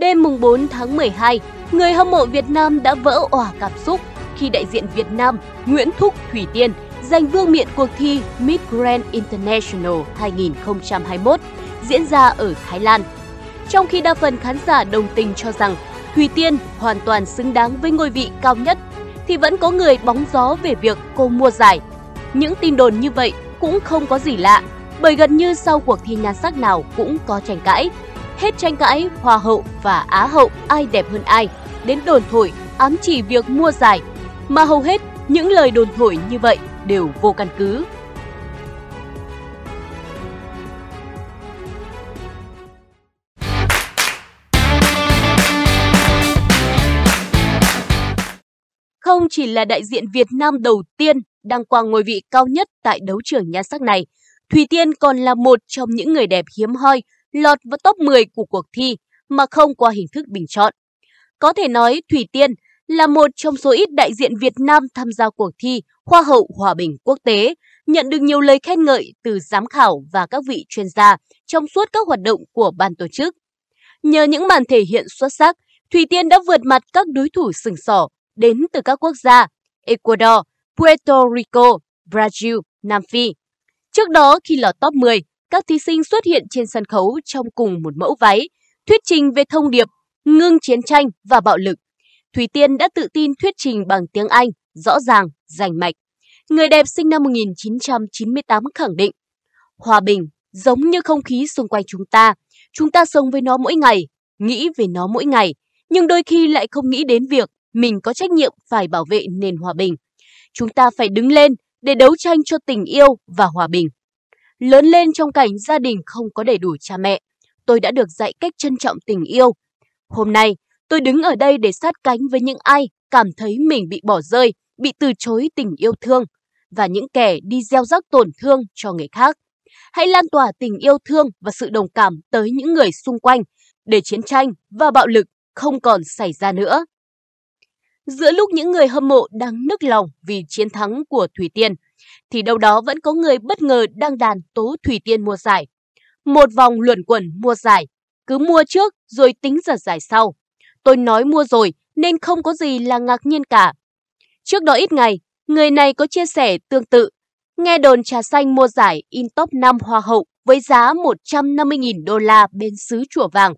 Đêm mùng 4 tháng 12, người hâm mộ Việt Nam đã vỡ òa cảm xúc khi đại diện Việt Nam Nguyễn Thúc Thủy Tiên giành vương miện cuộc thi Miss Grand International 2021 diễn ra ở Thái Lan. Trong khi đa phần khán giả đồng tình cho rằng Thủy Tiên hoàn toàn xứng đáng với ngôi vị cao nhất, thì vẫn có người bóng gió về việc cô mua giải. Những tin đồn như vậy cũng không có gì lạ, bởi gần như sau cuộc thi nhan sắc nào cũng có tranh cãi. Hết tranh cãi, Hoa hậu và Á hậu ai đẹp hơn ai, đến đồn thổi ám chỉ việc mua giải, mà hầu hết những lời đồn thổi như vậy đều vô căn cứ. Không chỉ là đại diện Việt Nam đầu tiên đăng quang ngôi vị cao nhất tại đấu trường nhan sắc này, Thùy Tiên còn là một trong những người đẹp hiếm hoi lọt vào top 10 của cuộc thi mà không qua hình thức bình chọn. Có thể nói Thủy Tiên là một trong số ít đại diện Việt Nam tham gia cuộc thi Hoa hậu Hòa bình quốc tế, nhận được nhiều lời khen ngợi từ giám khảo và các vị chuyên gia trong suốt các hoạt động của ban tổ chức. Nhờ những màn thể hiện xuất sắc, Thủy Tiên đã vượt mặt các đối thủ sừng sỏ đến từ các quốc gia Ecuador, Puerto Rico, Brazil, Nam Phi. Trước đó khi lọt top 10, các thí sinh xuất hiện trên sân khấu trong cùng một mẫu váy, thuyết trình về thông điệp ngưng chiến tranh và bạo lực. Thủy Tiên đã tự tin thuyết trình bằng tiếng Anh, rõ ràng, rành mạch. Người đẹp sinh năm 1998 khẳng định, hòa bình giống như không khí xung quanh chúng ta, chúng ta sống với nó mỗi ngày, nghĩ về nó mỗi ngày, nhưng đôi khi lại không nghĩ đến việc mình có trách nhiệm phải bảo vệ nền hòa bình. Chúng ta phải đứng lên để đấu tranh cho tình yêu và hòa bình. Lớn lên trong cảnh gia đình không có đầy đủ cha mẹ, tôi đã được dạy cách trân trọng tình yêu. Hôm nay, tôi đứng ở đây để sát cánh với những ai cảm thấy mình bị bỏ rơi, bị từ chối tình yêu thương và những kẻ đi gieo rắc tổn thương cho người khác. Hãy lan tỏa tình yêu thương và sự đồng cảm tới những người xung quanh để chiến tranh và bạo lực không còn xảy ra nữa. Giữa lúc những người hâm mộ đang nức lòng vì chiến thắng của Thủy Tiên, thì đâu đó vẫn có người bất ngờ đăng đàn tố Thủy Tiên mua giải. Một vòng luẩn quẩn mua giải, cứ mua trước rồi tính giật giải sau. Tôi nói mua rồi nên không có gì là ngạc nhiên cả. Trước đó ít ngày, người này có chia sẻ tương tự. Nghe đồn trà xanh mua giải in top 5 hoa hậu với giá 150.000 đô la bên xứ chùa vàng.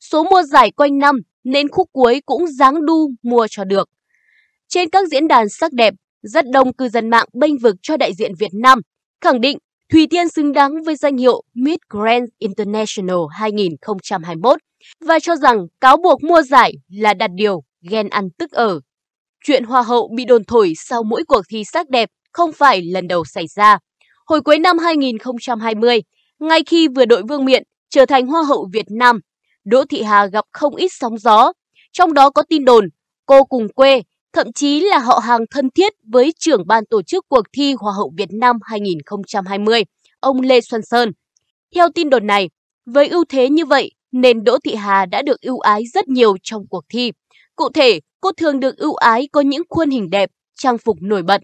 Số mua giải quanh năm nên khúc cuối cũng dáng đu mua cho được. Trên các diễn đàn sắc đẹp, rất đông cư dân mạng bênh vực cho đại diện Việt Nam, khẳng định Thùy Tiên xứng đáng với danh hiệu Miss Grand International 2021 và cho rằng cáo buộc mua giải là đặt điều ghen ăn tức ở. Chuyện Hoa hậu bị đồn thổi sau mỗi cuộc thi sắc đẹp không phải lần đầu xảy ra. Hồi cuối năm 2020, ngay khi vừa đội vương miện trở thành Hoa hậu Việt Nam, Đỗ Thị Hà gặp không ít sóng gió. Trong đó có tin đồn cô cùng quê, thậm chí là họ hàng thân thiết với trưởng ban tổ chức cuộc thi Hoa hậu Việt Nam 2020, ông Lê Xuân Sơn. Theo tin đồn này, với ưu thế như vậy nên Đỗ Thị Hà đã được ưu ái rất nhiều trong cuộc thi. Cụ thể, cô thường được ưu ái có những khuôn hình đẹp, trang phục nổi bật.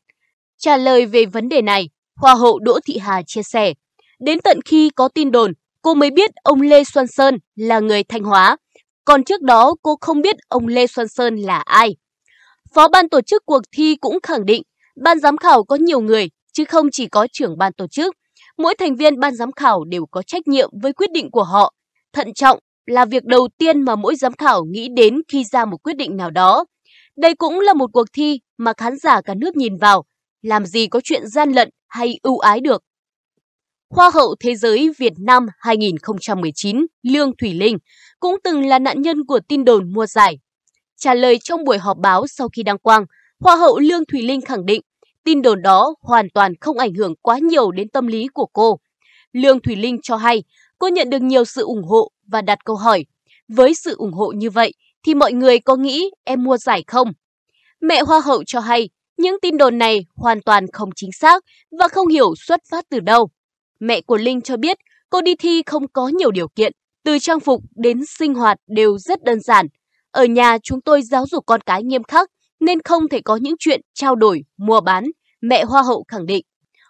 Trả lời về vấn đề này, Hoa hậu Đỗ Thị Hà chia sẻ, đến tận khi có tin đồn, cô mới biết ông Lê Xuân Sơn là người Thanh Hóa. Còn trước đó cô không biết ông Lê Xuân Sơn là ai. Phó ban tổ chức cuộc thi cũng khẳng định ban giám khảo có nhiều người chứ không chỉ có trưởng ban tổ chức. Mỗi thành viên ban giám khảo đều có trách nhiệm với quyết định của họ. Thận trọng là việc đầu tiên mà mỗi giám khảo nghĩ đến khi ra một quyết định nào đó. Đây cũng là một cuộc thi mà khán giả cả nước nhìn vào, làm gì có chuyện gian lận hay ưu ái được. Hoa hậu Thế giới Việt Nam 2019 Lương Thủy Linh cũng từng là nạn nhân của tin đồn mua giải. Trả lời trong buổi họp báo sau khi đăng quang, Hoa hậu Lương thùy Linh khẳng định tin đồn đó hoàn toàn không ảnh hưởng quá nhiều đến tâm lý của cô. Lương thùy Linh cho hay cô nhận được nhiều sự ủng hộ và đặt câu hỏi. Với sự ủng hộ như vậy thì mọi người có nghĩ em mua giải không? Mẹ Hoa hậu cho hay những tin đồn này hoàn toàn không chính xác và không hiểu xuất phát từ đâu. Mẹ của Linh cho biết cô đi thi không có nhiều điều kiện, từ trang phục đến sinh hoạt đều rất đơn giản. Ở nhà chúng tôi giáo dục con cái nghiêm khắc nên không thể có những chuyện trao đổi, mua bán, mẹ Hoa hậu khẳng định.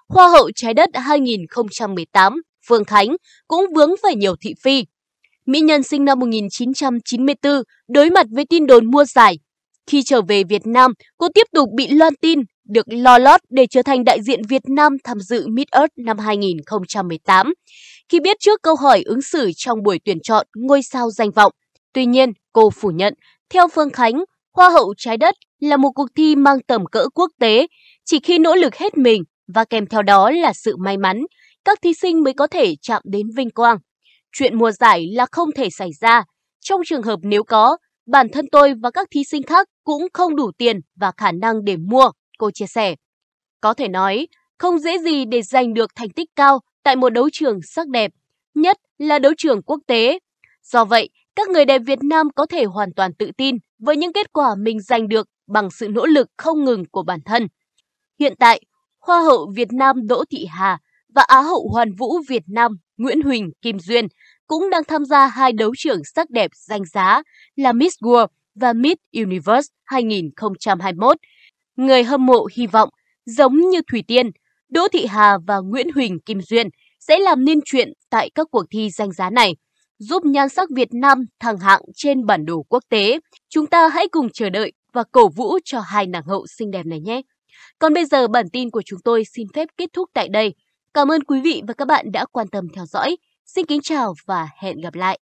Hoa hậu trái đất 2018 Phương Khánh cũng vướng phải nhiều thị phi. Mỹ Nhân sinh năm 1994 đối mặt với tin đồn mua giải. Khi trở về Việt Nam, cô tiếp tục bị loan tin được lo lót để trở thành đại diện Việt Nam tham dự Miss Earth năm 2018. Khi biết trước câu hỏi ứng xử trong buổi tuyển chọn ngôi sao danh vọng, tuy nhiên cô phủ nhận. Theo Phương Khánh, Hoa hậu trái đất là một cuộc thi mang tầm cỡ quốc tế, chỉ khi nỗ lực hết mình và kèm theo đó là sự may mắn, các thí sinh mới có thể chạm đến vinh quang. Chuyện mùa giải là không thể xảy ra. Trong trường hợp nếu có, bản thân tôi và các thí sinh khác cũng không đủ tiền và khả năng để mua, cô chia sẻ. Có thể nói, không dễ gì để giành được thành tích cao tại một đấu trường sắc đẹp, nhất là đấu trường quốc tế. Do vậy, các người đẹp Việt Nam có thể hoàn toàn tự tin với những kết quả mình giành được bằng sự nỗ lực không ngừng của bản thân. Hiện tại, Hoa hậu Việt Nam Đỗ Thị Hà và Á hậu Hoàn vũ Việt Nam Nguyễn Huỳnh Kim Duyên cũng đang tham gia hai đấu trường sắc đẹp danh giá là Miss World và Miss Universe 2021. Người hâm mộ hy vọng, giống như Thủy Tiên, Đỗ Thị Hà và Nguyễn Huỳnh Kim Duyên sẽ làm nên chuyện tại các cuộc thi danh giá này, giúp nhan sắc Việt Nam thăng hạng trên bản đồ quốc tế. Chúng ta hãy cùng chờ đợi và cổ vũ cho hai nàng hậu xinh đẹp này nhé. Còn bây giờ bản tin của chúng tôi xin phép kết thúc tại đây. Cảm ơn quý vị và các bạn đã quan tâm theo dõi. Xin kính chào và hẹn gặp lại.